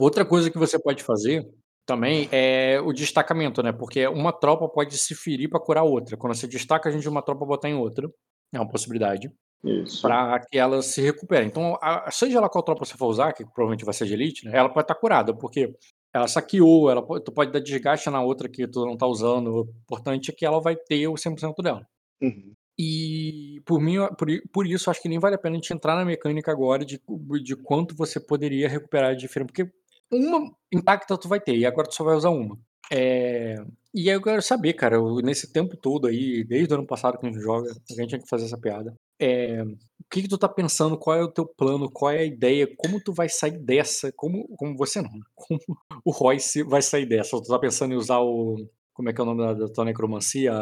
Outra coisa que você pode fazer também é o destacamento, né, porque uma tropa pode se ferir pra curar outra. Quando você destaca a gente de uma tropa botar em outra, é uma possibilidade, Isso. pra que ela se recupere. Então, a seja lá qual tropa você for usar, que provavelmente vai ser de elite, né, ela pode estar curada, porque ela saqueou, ela tu pode dar desgaste na outra que tu não tá usando, o importante é que ela vai ter o 100% dela. Uhum. E por mim, por por isso, acho que nem vale a pena a gente entrar na mecânica agora de de quanto você poderia recuperar de diferen porque uma intacta tu vai ter, e agora tu só vai usar uma. Eh, e aí eu quero saber, cara, eu nesse tempo todo aí, desde o ano passado que a gente joga, a gente tinha que fazer essa piada, eh, o que que tu tá pensando, qual é o teu plano, qual é a ideia, como tu vai sair dessa, como como você não, como o Royce vai sair dessa? Tu tá pensando em usar o como é que é o nome da da tua necromancia?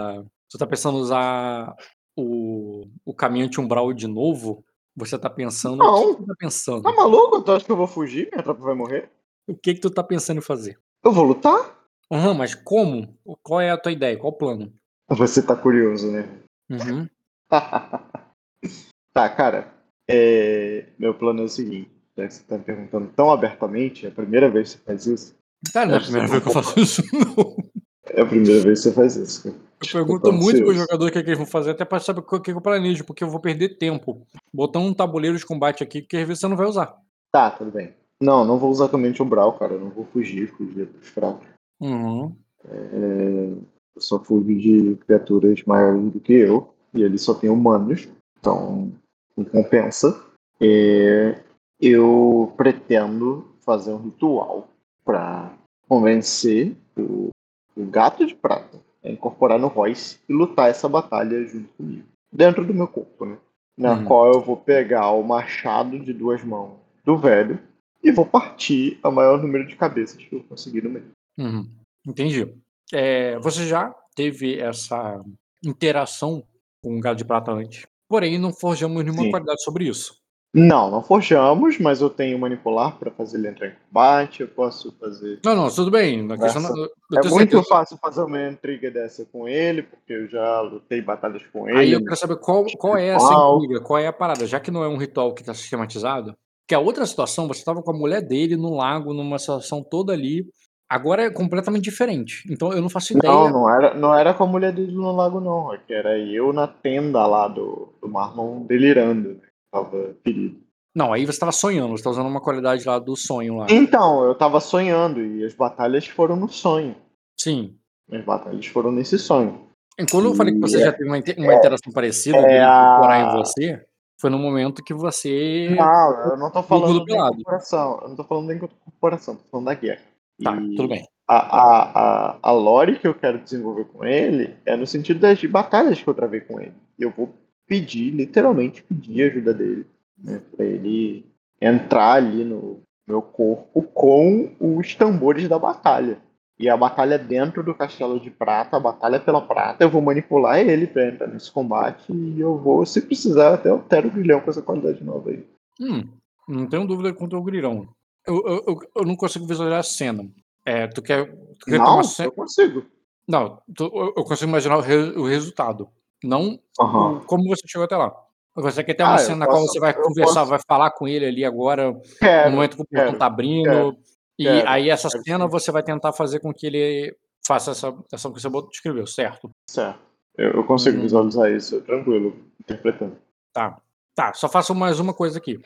Tu tá pensando em usar o o caminhante umbral de novo? Você tá pensando o que Não. tu tá pensando? Tá maluco? Tu acha que eu vou fugir? Minha tropa vai morrer? O que que tu tá pensando em fazer? Eu vou lutar. Aham, mas como? Qual é a tua ideia? Qual o plano? Você tá curioso, né? Uhum. Tá, cara, eh, meu plano é o seguinte, já que você tá me perguntando tão abertamente, é a primeira vez que você faz isso. Cara, não é a Acho primeira vez que eu faço isso não. É a primeira vez que você faz isso, cara. Eu pergunto tô muito para os jogadores o que é que eles vão fazer, até pra saber o que que eu planejo, porque eu vou perder tempo botando um tabuleiro de combate aqui, que às vezes você não vai usar. Tá, tudo bem. Não, não vou usar caminhante umbral, cara, eu não vou fugir, fugir é pros fracos. Uhum. Eh, eu só fujo de criaturas maiores do que eu, e ele só tem humanos, então não compensa. Eh, eu pretendo fazer um ritual pra convencer o, o gato de prata a incorporar no Royce e lutar essa batalha junto comigo. Dentro do meu corpo, né? Na Uhum. qual eu vou pegar o machado de duas mãos do velho e vou partir o maior número de cabeças que eu conseguir no meio. Uhum. Entendi. Eh, você já teve essa interação com o gado de prata antes, porém não forjamos nenhuma Sim. qualidade sobre isso. Não, não forjamos, mas eu tenho manipular pra fazer ele entrar em combate, eu posso fazer Não, não, tudo bem, a questão da É muito certeza fácil fazer uma intriga dessa com ele, porque eu já lutei batalhas com ele. Aí eu quero saber qual qual é essa intriga, qual é a parada, já que não é um ritual que tá sistematizado, que a outra situação você estava com a mulher dele no lago, numa situação toda ali, agora é completamente diferente, então eu não faço Não, ideia não era, não era com a mulher dele no lago, não. Rock. Era eu na tenda lá do, do Marlon delirando. Né? Tava ferido. Não, aí você estava sonhando, você tá usando uma qualidade lá do sonho lá. Então, eu tava sonhando e as batalhas foram no sonho. Sim. As batalhas foram nesse sonho. E quando eu falei que você E já teve uma uma interação parecida é dele a- em você, foi no momento que você Não, eu não tô falando da incorporação. Eu não tô falando da incorporação, tô falando da guerra. Tá, E- tudo bem. a, a, a, a lore que eu quero desenvolver com ele é no sentido das batalhas que eu travei com ele. Eu vou pedir, literalmente pedir ajuda dele, né, para ele entrar ali no meu corpo com os tambores da batalha. E a batalha dentro do Castelo de Prata, a batalha pela prata, eu vou manipular ele para entrar nesse combate e eu vou, se precisar, até altero o grilhão com essa qualidade nova aí. Hum, não tenho dúvida quanto ao grilhão. Eu eu eu eu não consigo visualizar a cena. Eh, tu quer tu quer ter Não, eu consigo. não, tu eu consigo imaginar o re o resultado, não o como você chegou até lá. Você quer ter uma Ah, cena na qual posso- você vai conversar, posso. vai falar com ele ali agora, no momento que o portão tá abrindo, quero, e quero, aí essa quero cena você vai tentar fazer com que ele faça essa ação que você descreveu, certo? Certo. Eu, eu consigo Hum. visualizar isso tranquilo, interpretando. Tá. Tá, só faço mais uma coisa aqui.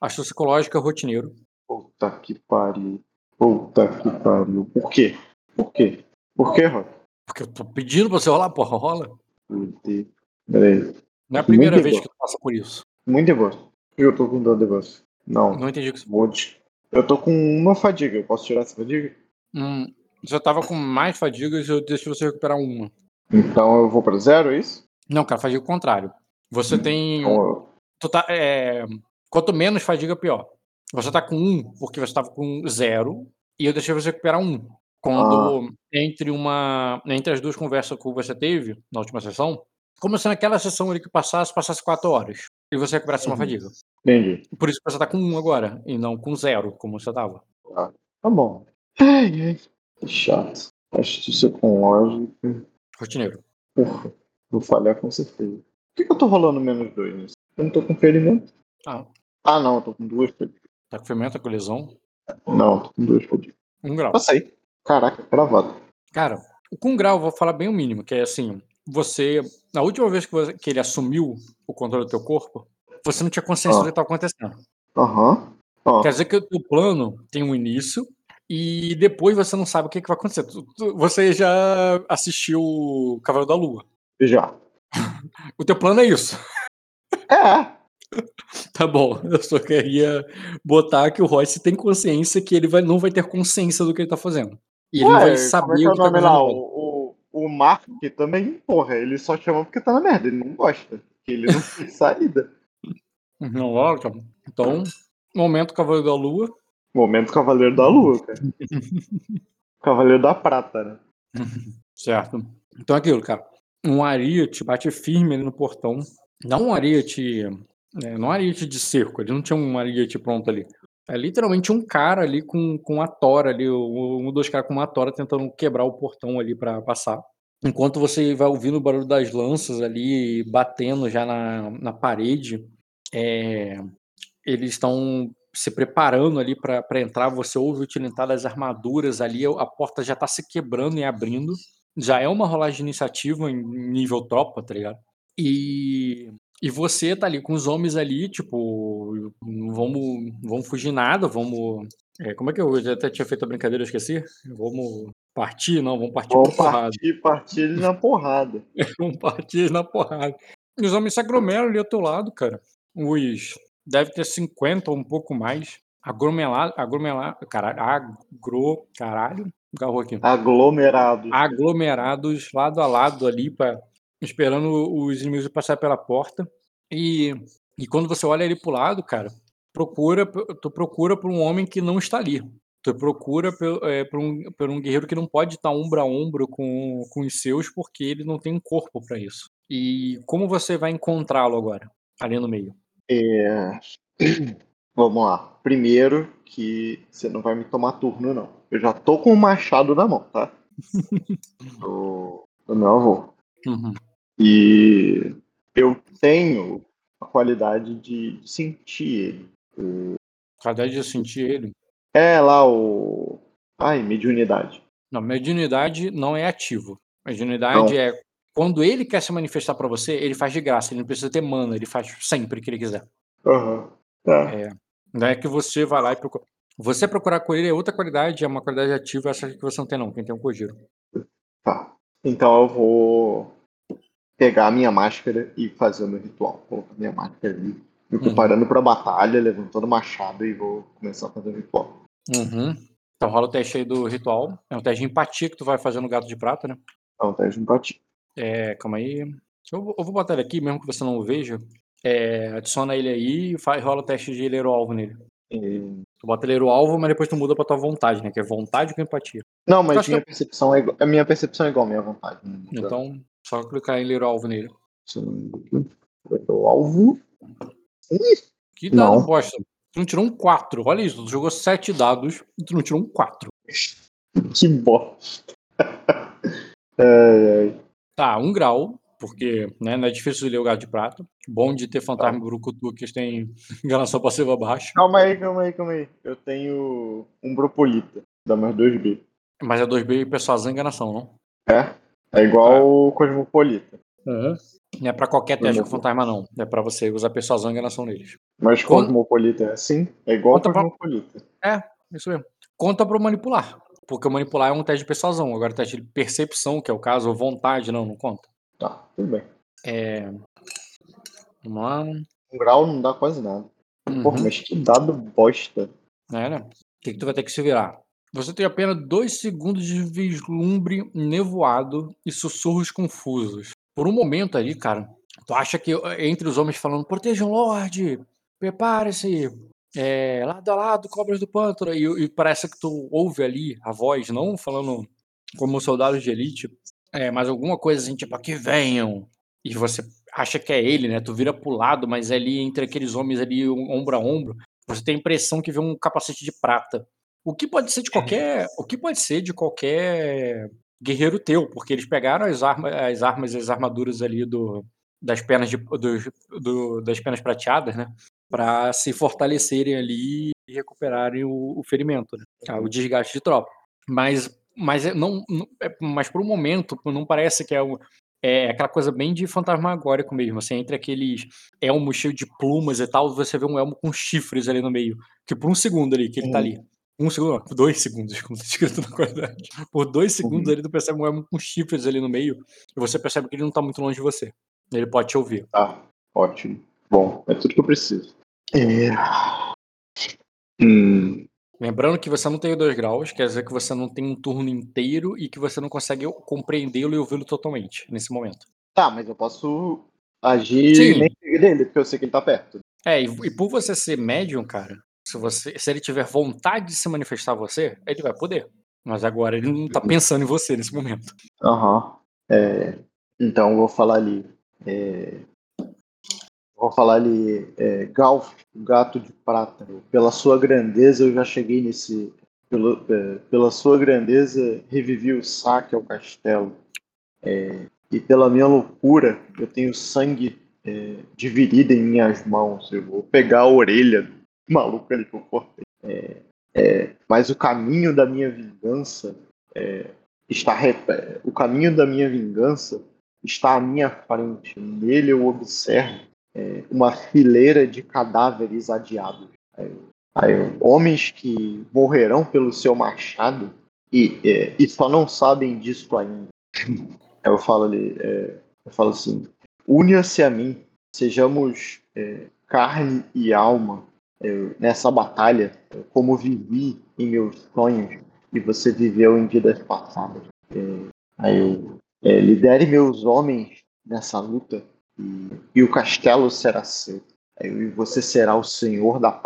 Astro psicológica rotineiro. Puta que pariu. Puta que pariu. Por quê? Por quê? Por quê, Rock? Porque eu tô pedindo pra você rolar, porra, rola. Meu Deus. Peraí. Não é a primeira Muito vez bom. que tu passa por isso. Muito devoto. Eu tô com dor de voz. Não. Não entendi o que você Vou te... Eu tô com uma fadiga. Eu posso tirar essa fadiga? Hum, você tava com mais fadigas e eu deixei você recuperar uma. Então eu vou pra zero, é isso? Não, cara, fadiga é o contrário. Você tem. Então eu... Tu tá, é, quanto menos fadiga, pior. Você tá com um, porque você tava com zero, e eu deixei você recuperar um. Quando entre uma. Entre as duas conversas que você teve na última sessão, como se naquela sessão ali que passasse, passasse quatro horas. E você recuperasse uma Uhum. fadiga. Entendi. Por isso que você tá com um agora, e não com zero, como você tava. Tá, tá bom. Ai, ai. Que chato. Astúcia com lógica. Rotineiro. Porra. Vou falhar com certeza. Por que, que eu tô rolando menos dois nisso? Eu não tô com ferimento? Ah, Ah, não, eu tô com duas ferimentos. tá com fermento, com lesão. Não, tô com dois fodidos. Um grau. Passei. Caraca, gravado. Cara, com grau, eu vou falar bem o mínimo, que é assim, você. Na última vez que, você- que ele assumiu o controle do teu corpo, você não tinha consciência Ah. do que estava acontecendo. Aham. Ó, Quer dizer que o teu plano tem um início e depois você não sabe o que, que vai acontecer. Você já assistiu o Cavaleiro da Lua. já. O teu plano é isso. É. Tá bom. Eu só queria botar que o Royce tem consciência que ele vai, não vai ter consciência do que ele tá fazendo. E ele não Ué, vai como é saber que é o o que tá lá? O, o, o Mark também, porra, ele só chama porque tá na merda, ele não gosta. Ele não tem saída. Não, ótimo. Então, momento Cavaleiro da Lua. Momento Cavaleiro da Lua, cara. Cavaleiro da Prata, né? Certo. Então é aquilo, cara. Um Ariete bate firme ali no portão. Não um Ariete. É, não um Ariete de cerco. Ele não tinha um Ariete pronto ali. É literalmente um cara ali com, com a tora ali. Um um dos caras com uma tora tentando quebrar o portão ali pra passar. Enquanto você vai ouvindo o barulho das lanças ali batendo já na, na parede, é, eles estão se preparando ali pra pra entrar. Você ouve o tilintar das armaduras ali, a porta já tá se quebrando e abrindo. Já é uma rolagem de iniciativa em nível tropa, tá ligado? E, e você tá ali com os homens ali, tipo, não vamos, vamos fugir nada, vamos. é, como é que eu, eu até tinha feito a brincadeira, eu esqueci? Vamos partir, não, vamos partir Vamos partir, partir na porrada. Vamos partir na porrada. E os homens se aglomeram ali ao teu lado, cara. Os. Deve ter 50 ou um pouco mais. Aglomerado. Aglomerado. Caralho. Agro. Caralho. Garrou aqui. Aglomerados. Aglomerados lado a lado ali, pra, esperando os inimigos passar pela porta. E, e quando você olha ali pro lado, cara, procura, tu procura por um homem que não está ali. Tu procura por, é, por, um, por um guerreiro que não pode estar ombro a ombro com, com os seus, porque ele não tem um corpo para isso. E como você vai encontrá-lo agora, ali no meio? É... Vamos lá. Primeiro que você não vai me tomar turno, não. Eu já tô com o machado na mão, tá? do, do meu avô. Uhum. E eu tenho a qualidade de sentir ele. Qualidade de sentir ele. É lá o. Ai, mediunidade. Não, mediunidade não é ativo. Mediunidade Não. é quando ele quer se manifestar para você, ele faz de graça, ele não precisa ter mana, ele faz sempre que ele quiser. Aham. Tá. É, não é que você vai lá e procura. Você procurar com ele é outra qualidade, é uma qualidade ativa, essa que você não tem, não. Quem tem é um Kojiro. Tá. Então eu vou pegar a minha máscara e fazer o meu ritual. Colocar minha máscara ali, me Uhum. preparando pra batalha, levantando o machado e vou começar a fazer o ritual. Uhum. Então rola o teste aí do ritual. É um teste de empatia que tu vai fazer no gato de prata, né? Então, teste de empatia. É, calma aí. Eu, vou- eu vou botar ele aqui, mesmo que você não o veja. É, adiciona ele aí e faz, rola o teste de ler o alvo nele. E- Tu bota ler o alvo, mas depois tu muda pra tua vontade, né? Que é vontade com empatia. Não, mas minha percepção é igual. A minha percepção é igual à minha vontade. não muda. Então, só clicar em ler o alvo nele. O alvo. Que dado Não. bosta. Tu não tirou um 4. Olha isso, tu jogou 7 dados e tu não tirou um 4. Que bosta. Ai, ai. Tá, um grau, porque né, não é difícil de ler o gato de prata. Bom de ter fantasma e brucutu que eles têm enganação passiva baixa. Calma aí, calma aí, calma aí. Eu tenho um Bropolita. Dá mais 2B. Mas é 2B e persuasão e enganação, não? É? É igual o Cosmopolita. Não é pra qualquer teste Uhum. com fantasma, não. É pra você usar persuasão e enganação neles. Mas Cosmopolita é assim? É igual Conta pra- Cosmopolita. Isso mesmo. Conta pro manipular. Porque manipular é um teste de persuasão. Agora, teste de percepção, que é o caso, ou vontade, não, não conta. Tá, tudo bem. É. Vamos lá. Um grau não dá quase nada. Porra, Uhum. mas que dado bosta. É, né? O que, que tu vai ter que se virar? Você tem apenas dois segundos de vislumbre nevoado e sussurros confusos. Por um momento ali, cara, tu acha que eh, entre os homens falando, protejam Lorde, prepare-se, é, lado a lado, cobras do pântano, e, e parece que tu ouve ali a voz, não falando como soldados de elite, é, mas alguma coisa assim, tipo, que venham. E você acha que é ele, né? Tu vira pro lado, mas ali entre aqueles homens ali, ombro a ombro, você tem a impressão que vê um capacete de prata. O que pode ser de qualquer, o que pode ser de qualquer guerreiro teu, porque eles pegaram as armas, as armas e as armaduras ali do, das penas de, do, do- das penas prateadas, né, para se fortalecerem ali e recuperarem o, o ferimento, né? Ah, o desgaste de tropa. Mas, mas, é, não, é- mas por um momento não parece que é, o- é aquela coisa bem de fantasmagórico mesmo, assim, entre aqueles elmos cheios de plumas e tal, você vê um elmo com chifres ali no meio, que por um segundo ali, que ele tá Uhum. ali. Um segundo, não, dois segundos, como tá escrito na qualidade. Por dois segundos Uhum. ali, tu percebe um elmo com chifres ali no meio, e você percebe que ele não tá muito longe de você. Ele pode te ouvir. Tá, ótimo. Bom, é tudo que eu preciso. É. Hum, Lembrando que você não tem o dois graus, quer dizer que você não tem um turno inteiro e que você não consegue compreendê-lo e ouvi-lo totalmente nesse momento. Tá, mas eu posso agir Sim. nem seguir dele, porque eu sei que ele tá perto. É, e, e por você ser médium, cara, se, você, se ele tiver vontade de se manifestar a você, ele vai poder. Mas agora ele não tá pensando em você nesse momento. Aham. É, então eu vou falar ali. é, vou falar ali. É, Galf, o gato de prata. Pela sua grandeza eu já cheguei nesse. Pelo, é, pela sua grandeza revivi o saque ao castelo. É, e pela minha loucura eu tenho sangue é, dividido em minhas mãos. Eu vou pegar a orelha do maluco ali que eu cortei. É, é, mas o caminho da minha vingança é, está o caminho da minha vingança está à minha frente. Nele eu observo é, uma fileira de cadáveres adiados. Homens que morrerão pelo seu machado e, é, e só não sabem disso ainda. Eu falo ali, é, eu falo assim: Unha-se a mim, sejamos é, carne e alma nessa batalha, como vivi em meus sonhos e você viveu em vidas passadas. É, aí é, lidere meus homens nessa luta e, o castelo será seu. E você será o senhor da.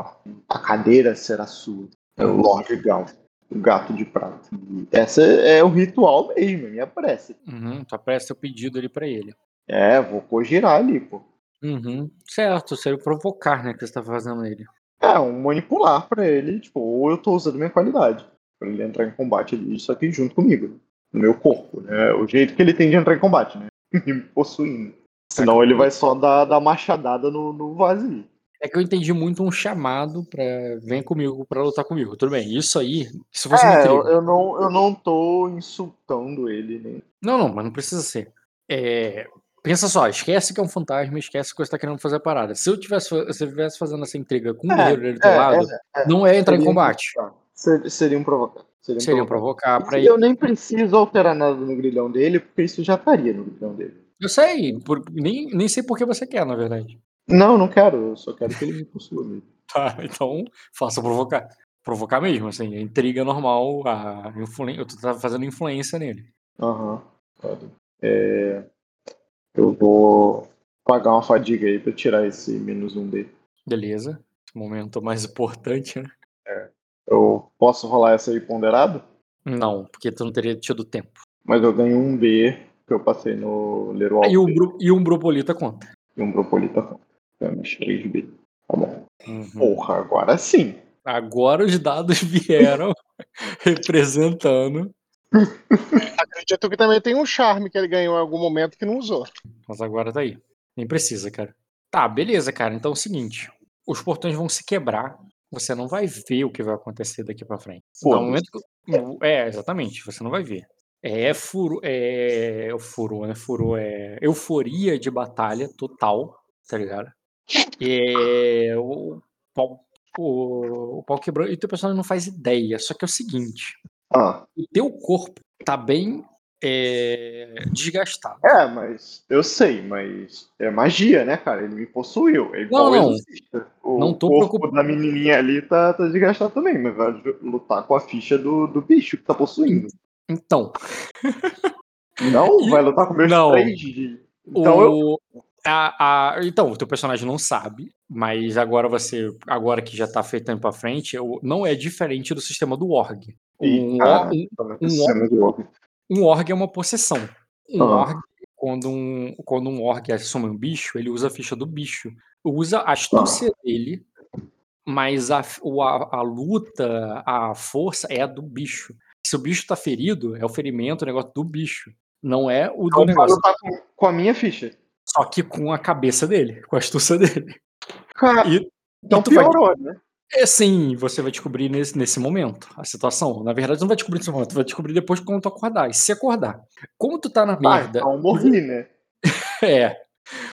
A cadeira será sua. É o Lord Gal, o gato de prata. Essa é o ritual mesmo, minha prece. Uhum, tu apressa o pedido ali pra ele. É, vou cogirar ali, pô. Uhum, certo, seria o provocar, né, que você tá fazendo nele. É, um manipular pra ele, tipo, ou eu tô usando minha qualidade. Pra ele entrar em combate ali, isso aqui junto comigo. No meu corpo, né? O jeito que ele tem de entrar em combate, né? Me possuindo. Senão ele vai só dar, dar machadada no, no vazio. É que eu entendi muito um chamado pra vem comigo pra lutar comigo. Tudo bem, isso aí, se fosse É, eu, eu não, eu não tô insultando ele, nem. Não, não, mas não precisa ser. É, pensa só, esquece que é um fantasma, esquece que você tá querendo fazer a parada. Se eu tivesse, se eu tivesse fazendo essa intriga com um É, guerreiro dele do é, lado, é, não é entrar em Seria combate. provocar. Ser- Seria um provocar. Seria um Seria um provocar. provocar pra E ele. eu nem preciso alterar nada no grilhão dele, porque isso já estaria no grilhão dele. Eu sei, por- nem, nem sei por que você quer, na verdade. Não, não quero, eu só quero que ele me possua mesmo. Tá, então faça provocar. Provocar mesmo, assim, a intriga normal, a. Eu tô fazendo influência nele. Aham. pode. É, eu vou pagar uma fadiga aí pra tirar esse menos um dele. Beleza. Momento mais importante, né? Eu posso rolar essa aí ponderado? Não, porque tu não teria tido tempo. Mas eu ganho um B que eu passei no Leroy E um, e um Bropolita conta. e um Bropolita. Então, mais 3 B. Tá bom. Uhum. Porra, agora sim. Agora os dados vieram representando. Acredito que também tem um charme que ele ganhou em algum momento que não usou. Mas agora tá aí. Nem precisa, cara. Tá, beleza, cara. Então é o seguinte: os portões vão se quebrar. Você não vai ver o que vai acontecer daqui pra frente. No Foda-se. momento que... É, exatamente. Você não vai ver. É furo. É. Furou, né? Furou. É. Euforia de batalha total, tá ligado? É. O pau, o, o pau quebrou. E o teu personagem não faz ideia. Só que é o seguinte: Ah, o teu corpo tá bem é, desgastado. é, mas eu sei, mas é magia, né, cara? Ele me possuiu. É igual Não, não. o Não tô corpo preocup- da menininha ali tá, tá desgastado também, mas vai lutar com a ficha do, do bicho que tá possuindo. Então, Não, vai lutar com meus não. Então eu... o, a, a- então, o teu personagem não sabe, mas agora você, agora que já tá feitando pra frente, o- não é diferente do sistema do org. Um, or- um, tá um sendo de louco. um org é uma possessão. Um Ah. org, quando um, quando um org assume um bicho, ele usa a ficha do bicho. Usa a astúcia dele, mas a, a, a luta, a força é a do bicho. Se o bicho tá ferido, é o ferimento, o negócio do bicho. Não é o do Então vai negócio. lutar com, com a minha ficha. Só que com a cabeça dele, com a astúcia dele. Cara, E, então e tu vai- piorou, né? É sim, você vai descobrir nesse nesse momento a situação. Na verdade, não vai descobrir nesse momento, vai descobrir depois quando tu acordar. E se acordar, como tu tá na Ah, merda e morri, né? É.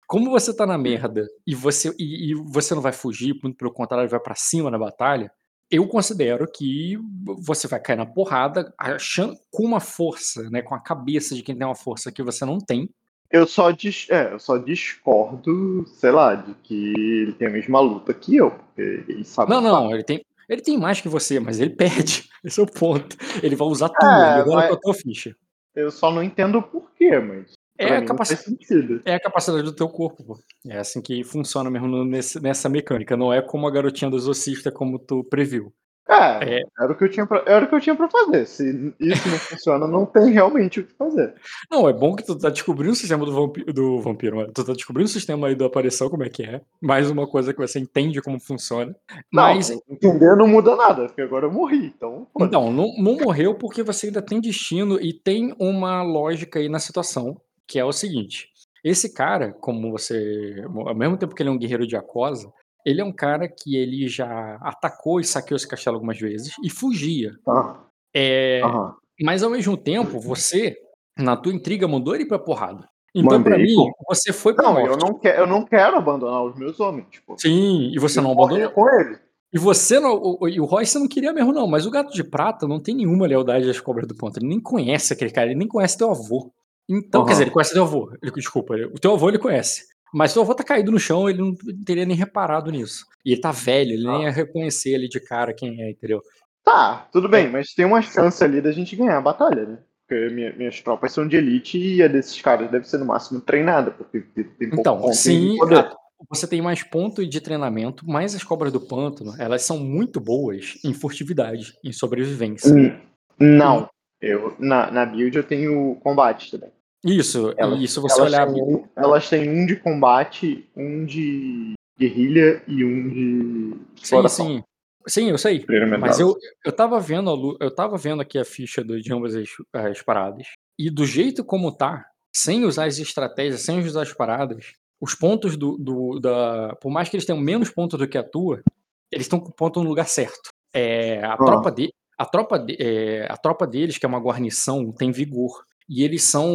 Como você tá na merda e você e e você não vai fugir, muito pelo contrário, vai pra cima na batalha, eu considero que você vai cair na porrada, achan com uma força, né, com a cabeça de quem tem uma força que você não tem. Eu só, dis é, eu só discordo, sei lá, de que ele tem a mesma luta que eu, porque ele sabe Não, não, ele tem ele tem mais que você, mas ele perde, esse é o ponto. Ele vai usar tua, ele É, rola com mas a tua ficha. eu só não entendo o porquê, mas É a mim não capaci faz sentido. é a capacidade do teu corpo, pô. É assim que funciona mesmo nesse nessa mecânica, não é como a garotinha do exorcista como tu previu. É, É era o que eu tinha pra era o que eu tinha pra fazer. Se isso não funciona, não tem realmente o que fazer. Não, é bom que tu tá descobrindo o sistema do vampi do vampiro, tu tá descobrindo o sistema aí da aparição, como é que é, mais uma coisa que você entende como funciona, Não, mas entender não muda nada, porque agora eu morri, então. Então, não não morreu porque você ainda tem destino e tem uma lógica aí na situação, que é o seguinte: esse cara, como você ao mesmo tempo que ele é um guerreiro de Akosa, ele é um cara que ele já atacou e saqueou esse castelo algumas vezes e fugia. Eh, aham. mas ao mesmo tempo, você, na tua intriga, mandou ele pra porrada. Então pra Mandei, mim, você foi pra Não, eu morte. não que eu não quero abandonar os meus homens, tipo, Sim, e você eu não abandonou. com eles. E você não o e o Roy você não queria mesmo não, mas o Gato de Prata não tem nenhuma lealdade às Cobras do Pântano, ele nem conhece aquele cara, ele nem conhece teu avô. Então quer dizer, ele conhece teu avô, ele desculpa, o teu avô ele conhece, mas teu avô tá caído no chão, ele não teria nem reparado nisso. E ele tá velho, ele nem Ah. ia reconhecer ali de cara quem é, entendeu? Tá, tudo É. bem, mas tem uma chance ali da gente ganhar a batalha, né? Porque minha minhas tropas são de elite e a desses caras deve ser no máximo treinada, porque tem pouco Então, sim, a você tem mais ponto de treinamento, mas as Cobras do Pântano, elas são muito boas em furtividade, em sobrevivência. Hum, não, eu na na build eu tenho combate também. Isso, Elas e se você elas olhar a têm um elas têm um de combate, um de guerrilha e um de Sim, exploração. sim. Sim, eu sei, mas eu eu estava vendo a lu eu estava vendo aqui a ficha do de ambas as as paradas, e do jeito como tá, sem usar as estratégias, sem usar as paradas, os pontos do do da por mais que eles tenham menos pontos do que a tua, eles estão com o ponto no lugar certo. Eh, a tropa Hã. de a tropa de eh, a tropa deles, que é uma guarnição, tem vigor, e eles são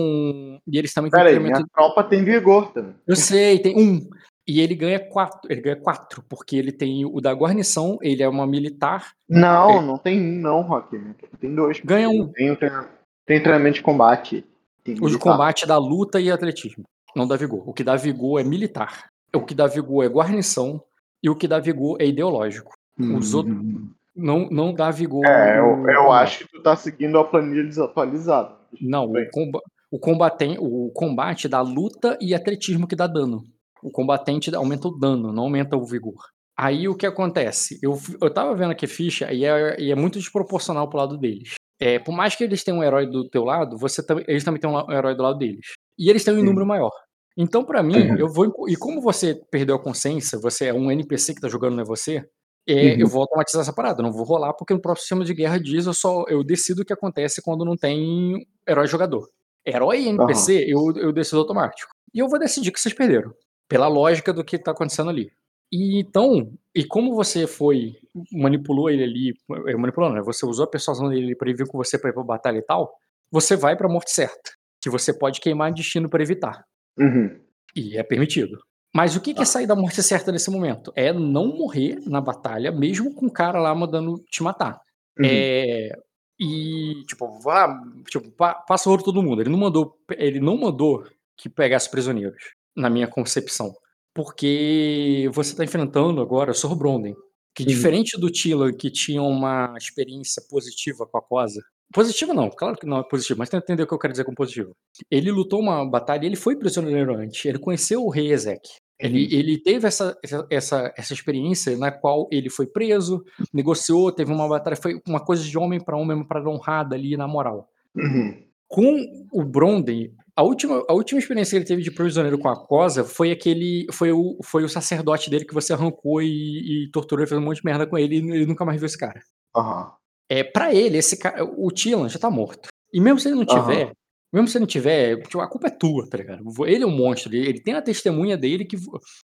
e eles também têm Espera aí, treinamento minha tropa tem vigor também. Eu sei, tem 1, e ele ganha 4, ele ganha 4, porque ele tem o da guarnição, ele é uma militar Não, não tem 1 não, Rock, tem 2, porque Ganha eu 1. tenho treina tenho treinamento de combate, tem O de combate dá luta e atletismo, não dá vigor. O que dá vigor é militar, o que dá vigor é guarnição, e o que dá vigor é ideológico. Os outros Hum. não não dá vigor É, eu eu acho que tu tá seguindo a planilha desatualizada, Não, o comba o o combate dá luta e atletismo que dá dano. O combatente aumenta o dano, não aumenta o vigor. Aí o que acontece, eu eu estava vendo aqui a ficha e é e é muito desproporcional para o lado deles. Eh, por mais que eles tenham um herói do teu lado, você também eles também têm um herói do lado deles. E eles têm um número Uhum. maior. Então pra mim, Uhum. eu vou e como você perdeu a consciência, você é um NPC que tá jogando, não é você, eu Uhum. vou automatizar essa parada, eu não vou rolar, porque no próprio sistema de guerra diz eu só eu decido o que acontece quando não tem herói jogador. Herói e. NPC eu eu decido automático. E eu vou decidir que vocês perderam, pela lógica do que tá acontecendo ali. E então, e como você foi manipulou ele ali, eh, manipulou não, né, você usou a persuasão dele pra ele vir com você pra ir pra batalha e tal, você vai pra morte certa, que você pode queimar destino pra evitar. Uhum. E é permitido. Mas o que que é Tá. sair da morte certa nesse momento? É não morrer na batalha, mesmo com o cara lá mandando te matar. Uhum. Eh, e tipo, vá tipo, pa passa ouro todo mundo, ele não mandou ele não mandou que pegasse prisioneiros, na minha concepção, porque você tá enfrentando agora Sorbronden, que Uhum. diferente do Tylan que tinha uma experiência positiva com a Aquosa positiva não, claro que não é positivo, mas tenta entender o que eu quero dizer com positivo. Ele lutou uma batalha ele foi prisioneiro antes, ele conheceu o rei Ezek. Ele Uhum. ele teve essa essa essa experiência na qual ele foi preso, negociou, teve uma batalha, foi uma coisa de homem pra homem, uma parada honrada ali na moral. Uhum. Com o Bronden, a última a última experiência que ele teve de prisioneiro com a Aquosa foi aquele foi o foi o sacerdote dele que você arrancou e e torturou e fez um monte de merda com ele e ele nunca mais viu esse cara. Aham. Eh, pra ele esse ca o Tylan já tá morto. E mesmo se ele não tiver Aham. Mesmo se ele não tiver, tipo, a culpa é tua, tá ligado? Ele é um monstro, ele ele tem a testemunha dele que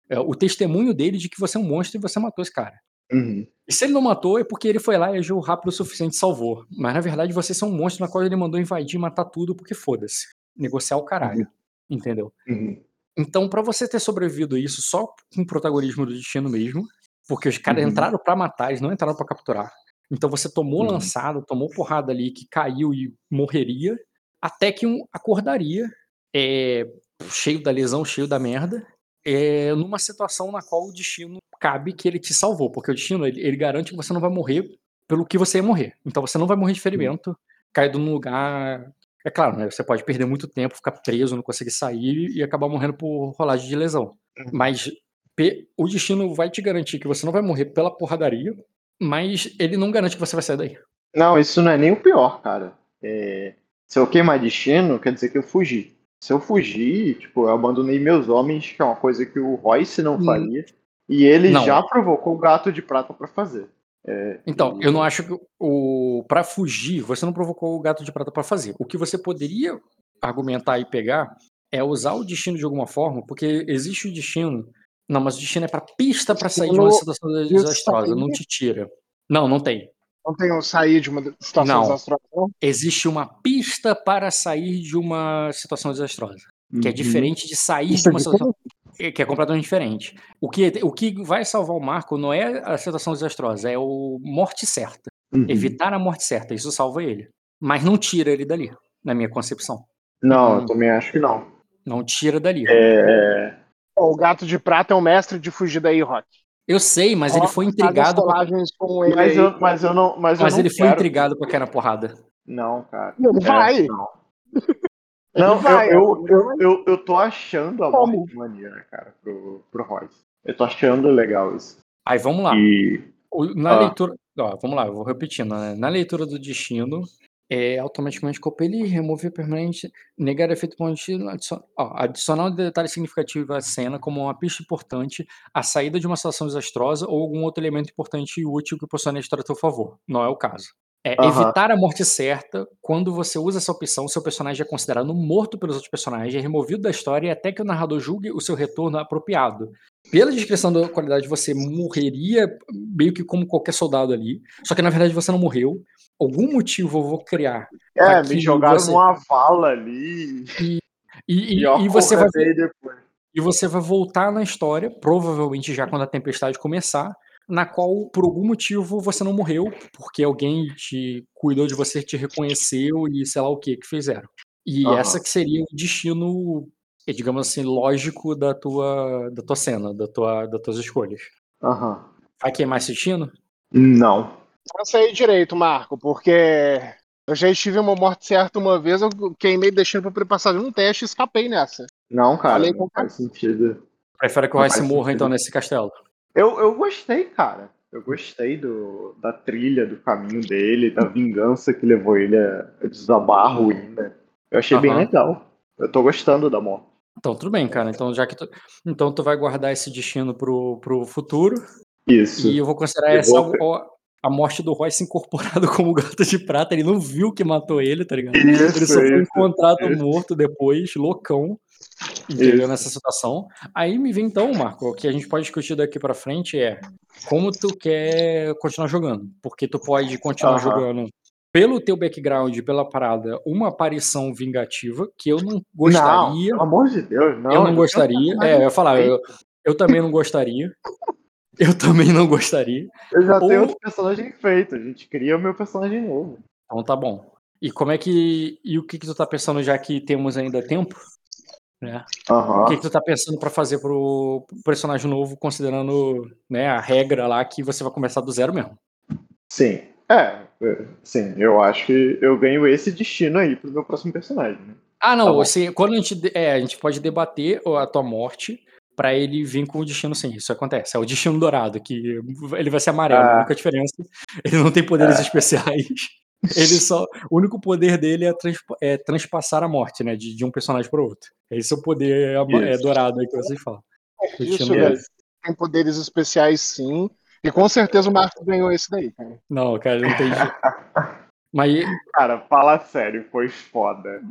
eh, o testemunho dele de que você é um monstro e você matou esse cara. Uhum. E se ele não matou, é porque ele foi lá e agiu rápido o suficiente e salvou. Mas na verdade vocês são um monstro na qual ele mandou invadir e matar tudo porque foda-se. Negociar o caralho. Entendeu? Uhum. Então, pra você ter sobrevivido a isso só com o protagonismo do destino mesmo, porque os caras Uhum. entraram pra matar, eles não entraram pra capturar. Então você tomou Uhum. lançada, tomou porrada ali que caiu e morreria, até que um acordaria, é, cheio da lesão, cheio da merda, é, numa situação na qual o destino cabe que ele te salvou, porque o destino ele, ele garante que você não vai morrer pelo que você ia morrer. Então você não vai morrer de ferimento, caído num lugar. É claro, né? Você pode perder muito tempo, ficar preso, não conseguir sair e acabar morrendo por rolagem de lesão. Mas pe- o destino vai te garantir que você não vai morrer pela porradaria, mas ele não garante que você vai sair daí. Não, isso não é nem o pior, cara. É, Se eu queimar destino, quer dizer que eu fugi. Se eu fugir, tipo, eu abandonei meus homens, que é uma coisa que o Royce não Hum. faria. E ele Não. já provocou o gato de prata pra fazer. É, Então, e- eu não acho que o para fugir, você não provocou o gato de prata para fazer. O que você poderia argumentar e pegar é usar o destino de alguma forma, porque existe o destino. Não, mas o destino é para pista para sair de uma situação de desastrosa, não te tira. Não, não tem. Não tem um sair de uma situação Não. desastrosa, não? Existe uma pista para sair de uma situação desastrosa, que é Uhum. diferente de sair Isso de é uma situação é, que é completamente diferente. O que, o que vai salvar o Marco não é a situação desastrosa, é o morte certa. Uhum. Evitar a morte certa, isso salva ele. Mas não tira ele dali, na minha concepção. Não, Hum. eu também acho que não. Não tira dali. É, O gato de prata é o mestre de fugir daí, Rock. Eu sei, mas ele foi intrigado. Com... Ele mas, eu, mas eu não. Mas, eu Mas não ele foi quero- intrigado com aquela porrada. Não, cara. Não vai. É, não. Não, Ele vai, eu, eu, eu, eu, eu tô achando a Como? morte maneira, cara, pro, pro Royce. Eu tô achando legal isso. Aí vamos lá. E. Na Ah. leitura. Ó, vamos lá, eu vou repetindo. né? Na leitura do destino, é automaticamente compelir, remover permanente, negar efeito contínuo, adicion- adicionar um detalhe significativo à cena como uma pista importante, a saída de uma situação desastrosa ou algum outro elemento importante e útil que possa na história a teu favor. Não é o caso. É Aham. evitar a morte certa. Quando você usa essa opção, seu personagem é considerado morto pelos outros personagens, é removido da história até que o narrador julgue o seu retorno apropriado. Pela descrição da qualidade, você morreria meio que como qualquer soldado ali. Só que na verdade você não morreu. Algum motivo eu vou criar. É, me jogaram você- numa vala ali. E, e, eu e você vai e você vai voltar na história, provavelmente já quando a tempestade começar, na qual, por algum motivo, você não morreu, porque alguém te cuidou de você, te reconheceu e sei lá o que que fizeram. E Aham. essa que seria o destino, eh, digamos assim, lógico da tua, da tua cena, da tua, das tuas escolhas. Aham. Vai queimar esse destino? Não. Pensa aí direito, Marco, porque eu já estive uma morte certa uma vez, eu queimei deixando pra poder passar num teste e escapei nessa. Não, cara, Falei não com faz sentido. Prefere que o Não faz morra, sentido. então, nesse castelo? Eu, eu gostei, cara. Eu gostei do, da trilha, do caminho dele, da vingança que levou ele a, desabar a ruína. Eu achei bem legal. Eu tô gostando da morte. Então, tudo bem, cara. Então, já que tu, então tu vai guardar esse destino pro, pro futuro. Isso. E eu vou considerar Eu essa vou- a, a morte do Royce incorporado como gato de prata. Ele não viu que matou ele, tá ligado? Isso, ele só foi isso, encontrado isso. morto depois, loucão. Entendeu? Nessa situação. Aí me vem então, Marco, o que a gente pode discutir daqui pra frente é como tu quer continuar jogando. Porque tu pode continuar Aham. jogando pelo teu background, pela parada, uma aparição vingativa, que eu não gostaria. Não, pelo amor de Deus, não. eu não gostaria. um É, eu ia falar, eu, eu também não gostaria. Eu também não gostaria. Eu já tenho Ou- outro personagem feito. A gente cria o meu personagem novo. Então tá bom. E como é que. E o que, que tu tá pensando, já que temos ainda tempo? Né? O Aham. que, que tu tá pensando pra fazer pro personagem novo, considerando né, a regra lá que você vai começar do zero mesmo? Sim. É, é, sim, eu acho que eu ganho esse destino aí pro meu próximo personagem. né? Ah, não, Tá assim, quando a gente. É, a gente pode debater a tua morte pra ele vir com o destino sim. Isso acontece. É o destino dourado, que ele vai ser amarelo. Ah. A única diferença. Ele não tem poderes Ah. especiais. Ele só. O único poder dele é, transpa- é transpassar a morte, né? De, de um personagem pro outro. Esse é o poder é, Isso. dourado aí que vocês falam. Isso, velho. dourado. Tem poderes especiais, sim. E com certeza o Marco ganhou esse daí, cara. Não, cara, não tem jeito. Mas Cara, fala sério, foi foda.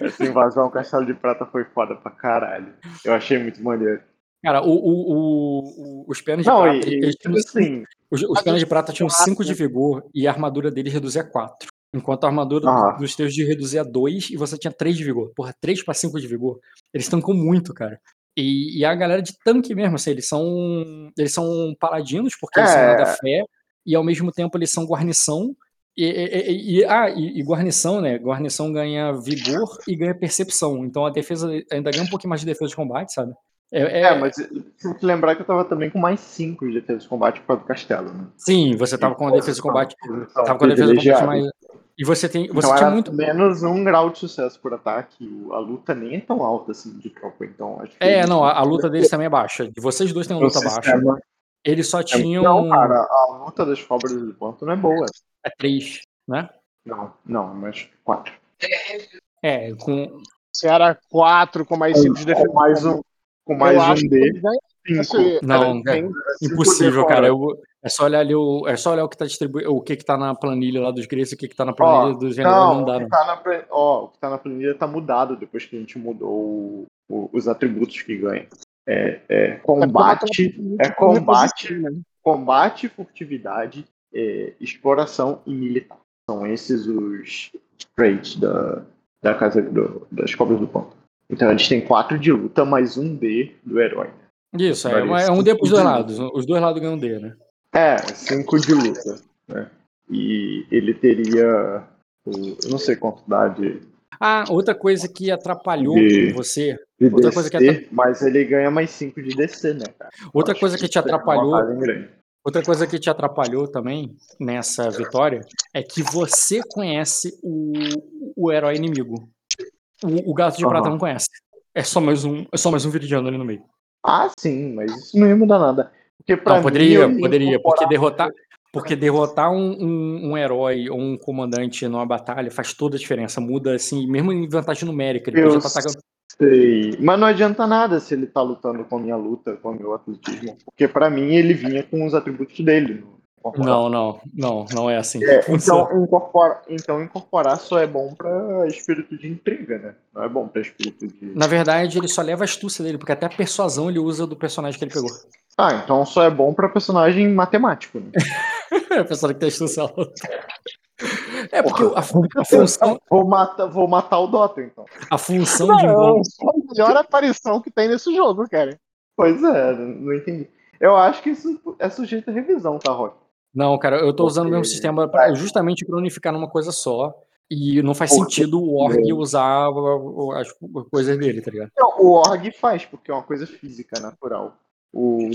Essa invasão ao Castelo de Prata foi foda pra caralho. Eu achei muito maneiro. Cara, o, o- o- os pernas de prata, e, e eles tipo não- assim, Os, os de prata tinham 5 de vigor e a armadura deles reduzia 4. Enquanto a armadura Ah. dos teus de reduzia 2 e você tinha 3 de vigor. Porra, 3 pra 5 de vigor. Eles tancam muito, cara. E, e a galera de tanque mesmo, assim, eles são. Eles são paladinos, porque eles são É. da fé, e ao mesmo tempo eles são guarnição. E, e- e- e- ah, e, e guarnição, né? Guarnição ganha vigor e ganha percepção. Então a defesa ainda ganha um pouquinho mais de defesa de combate, sabe? É, É, mas tem que lembrar que eu tava também com mais 5 de defesa de combate por causa do castelo, né? Sim, você tava com a defesa de combate. Posição Tava com a defesa de combate mais. E você tem. Você Então tinha era muito. menos um grau de sucesso por ataque. A luta nem é tão alta assim de tropa, então acho que. É, não, a, a luta deles também é baixa. De vocês dois tem uma luta baixa. Eles só tinham. Não, cara, a luta das cobras do ponto não é boa. É três, né? Não, não, mas 4. É, com. Se era 4 com mais 5 de defesa. Com mais um, com eu mais acho um D, ganha 5. esse- Não, cara, é tem- impossível, cara. Eu- é só olhar ali o. É só olhar o que tá distribuído. O que que tá na planilha lá dos Greys e o que que tá na planilha Ó, dos generais. não, Não dá, o não. que tá na, ó, o que tá na planilha tá mudado depois que a gente mudou o- o- os atributos que ganha. É, é combate, é combate, né? combate, furtividade, é, exploração e militar. São esses os traits da, da casa do- das cobras do ponto. Então eles têm 4 de luta mais um D do herói. Isso, é, é um D pros dois cinco lados. Os dois lados ganham um D, né? É, 5 de luta. Né? E ele teria. o- Eu não sei quanto dá de, Ah, outra coisa que atrapalhou De- você. de Outra coisa que DC, mas ele ganha mais 5 de DC, né, cara? Outra Acho coisa que te isso é atrapalhou. Outra coisa que te atrapalhou também nessa vitória é que você conhece o, o herói inimigo. O, o gato de prata Aham. não conhece. É só mais um, é só mais um viridiano ali no meio. Ah, sim, mas isso não ia mudar nada. Porque pra Não, mim, poderia, ia poderia, porque derrotar, porque derrotar um, um, um herói ou um comandante numa batalha faz toda a diferença. Muda assim, mesmo em vantagem numérica. Ele Eu estar atacando. Sei. Mas não adianta nada se ele tá lutando com a minha luta, com o meu atletismo. Porque pra mim ele vinha com os atributos dele. No- Não, não, não, não é assim. É, então, incorpora, então incorporar só é bom pra espírito de intriga, né? Não é bom pra espírito de. Na verdade, ele só leva a astúcia dele, porque até a persuasão ele usa do personagem que ele pegou. Ah, então só é bom pra personagem matemático, né? a pessoa que tem astúcia. ela- É porque a, a função, Vou matar, vou matar o Dota, então. a função de Não, envolver. é a melhor aparição que tem nesse jogo, cara. Pois é, não entendi. Eu acho que isso é sujeito a revisão, tá, Rock? Não, cara, eu tô usando o mesmo Porque- sistema pra, justamente para unificar numa coisa só. E não faz Porque- sentido o org usar as coisas dele, tá ligado? Não, o org faz, porque é uma coisa física, natural. O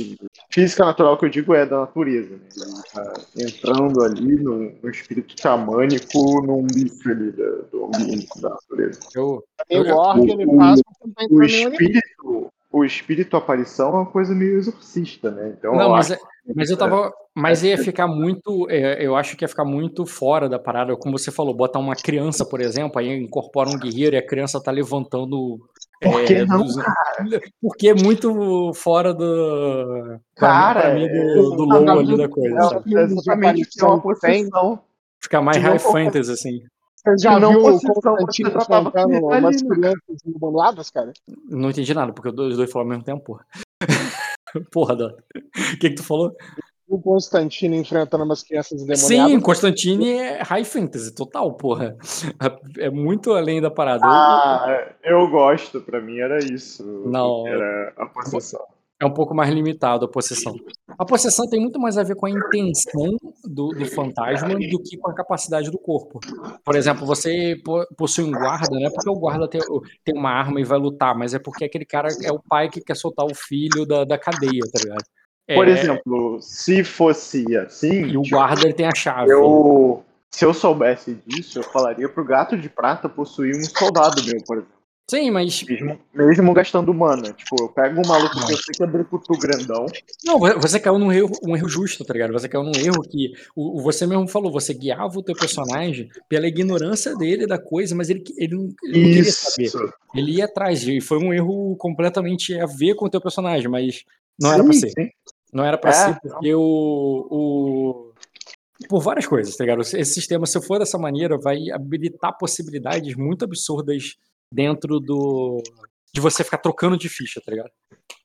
física natural que eu digo é da natureza, né? Ele tá entrando ali no, no espírito xamânico, num bicho ali da- do ambiente da natureza. Eu, Tem o Eu- orc, ele o- faz porque não tá O espírito, o espírito aparição é uma coisa meio exorcista, né? Então, não, eu mas, acho é- mas eu tava. Mas ia ficar muito. é, eu acho que ia ficar muito fora da parada. Como você falou, botar uma criança, por exemplo, aí incorpora um guerreiro e a criança tá levantando. Por que é, não, dos- Porque é muito fora do. pra mim- Cara, pra mim, é- do, do low ali da é, coisa, não, é exatamente o que é uma possessão. Ficar mais high fantasy, assim. Você já não viu o Constantino ele umas né? crianças endemoniadas, cara? Não entendi nada, porque os dois falaram ao mesmo tempo, porra. porra, Dota. O que, que tu falou? O Constantino enfrentando umas crianças Sim, endemoniadas. Constantine é high fantasy, total, porra. É muito além da parada. Ah, eu gosto, pra mim era isso. Não. Era a possessão. É um pouco mais limitado a possessão. A possessão tem muito mais a ver com a intenção do, do fantasma do que com a capacidade do corpo. Por exemplo, você po- possui um guarda, não é porque o guarda tem, tem uma arma e vai lutar, mas é porque aquele cara é o pai que quer soltar o filho da, da cadeia, tá ligado? É, Por exemplo, se fosse assim, E o tipo, guarda ele tem a chave. eu, se eu soubesse disso, eu falaria pro gato de prata possuir um soldado meu, por exemplo. Sim, mas Mesmo, mesmo gastando mana. Tipo, eu pego um maluco que eu sei que é brucutu grandão. Não, vo- você caiu num erro, um erro justo, tá ligado? Você caiu num erro que o, você mesmo falou, você guiava o teu personagem pela ignorância dele da coisa, mas ele, ele, não, ele não queria saber. Ele ia atrás, e foi um erro completamente a ver com o teu personagem, mas não era pra Sim, ser. sim. Não era pra É, ser, porque o, o. Por várias coisas, tá ligado? Esse sistema, se for dessa maneira, vai habilitar possibilidades muito absurdas dentro do, de você ficar trocando de ficha, tá ligado?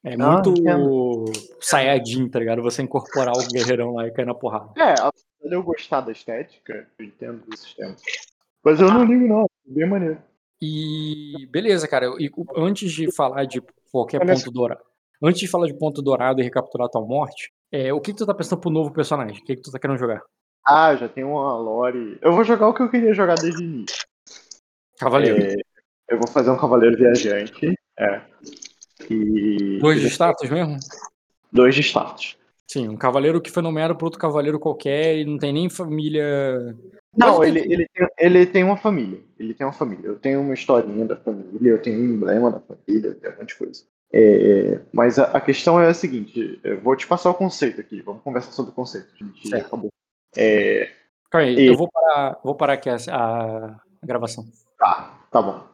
É Ah, muito. Saiyajin, tá ligado? Você incorporar o guerreirão lá e cair na porrada. É, apesar de eu gostar da estética, eu entendo do sistema. Mas eu não ligo, não. é Bem maneiro. E beleza, cara. E antes de falar de qualquer Olha ponto dourado, antes de falar de ponto dourado e recapturar tua morte, é, o que, que tu tá pensando pro novo personagem? O que, que tu tá querendo jogar? Ah, já tem uma lore. Eu vou jogar o que eu queria jogar desde o início. Cavaleiro. É, eu vou fazer um cavaleiro viajante. É. E. Dois de status mesmo? Dois de status. Sim, um cavaleiro que foi nomeado por outro cavaleiro qualquer e não tem nem família. Não, ele, tem- ele, tem, ele tem uma família. Ele tem uma família. Eu tenho uma historinha da família, eu tenho um emblema da família, tem um monte de coisa. É, mas a, a questão é a seguinte: eu vou te passar o conceito aqui, vamos conversar sobre o conceito. A gente Certo. acabou. É, Calma aí, E- eu vou parar, vou parar aqui a, a- a gravação. tá, tá bom.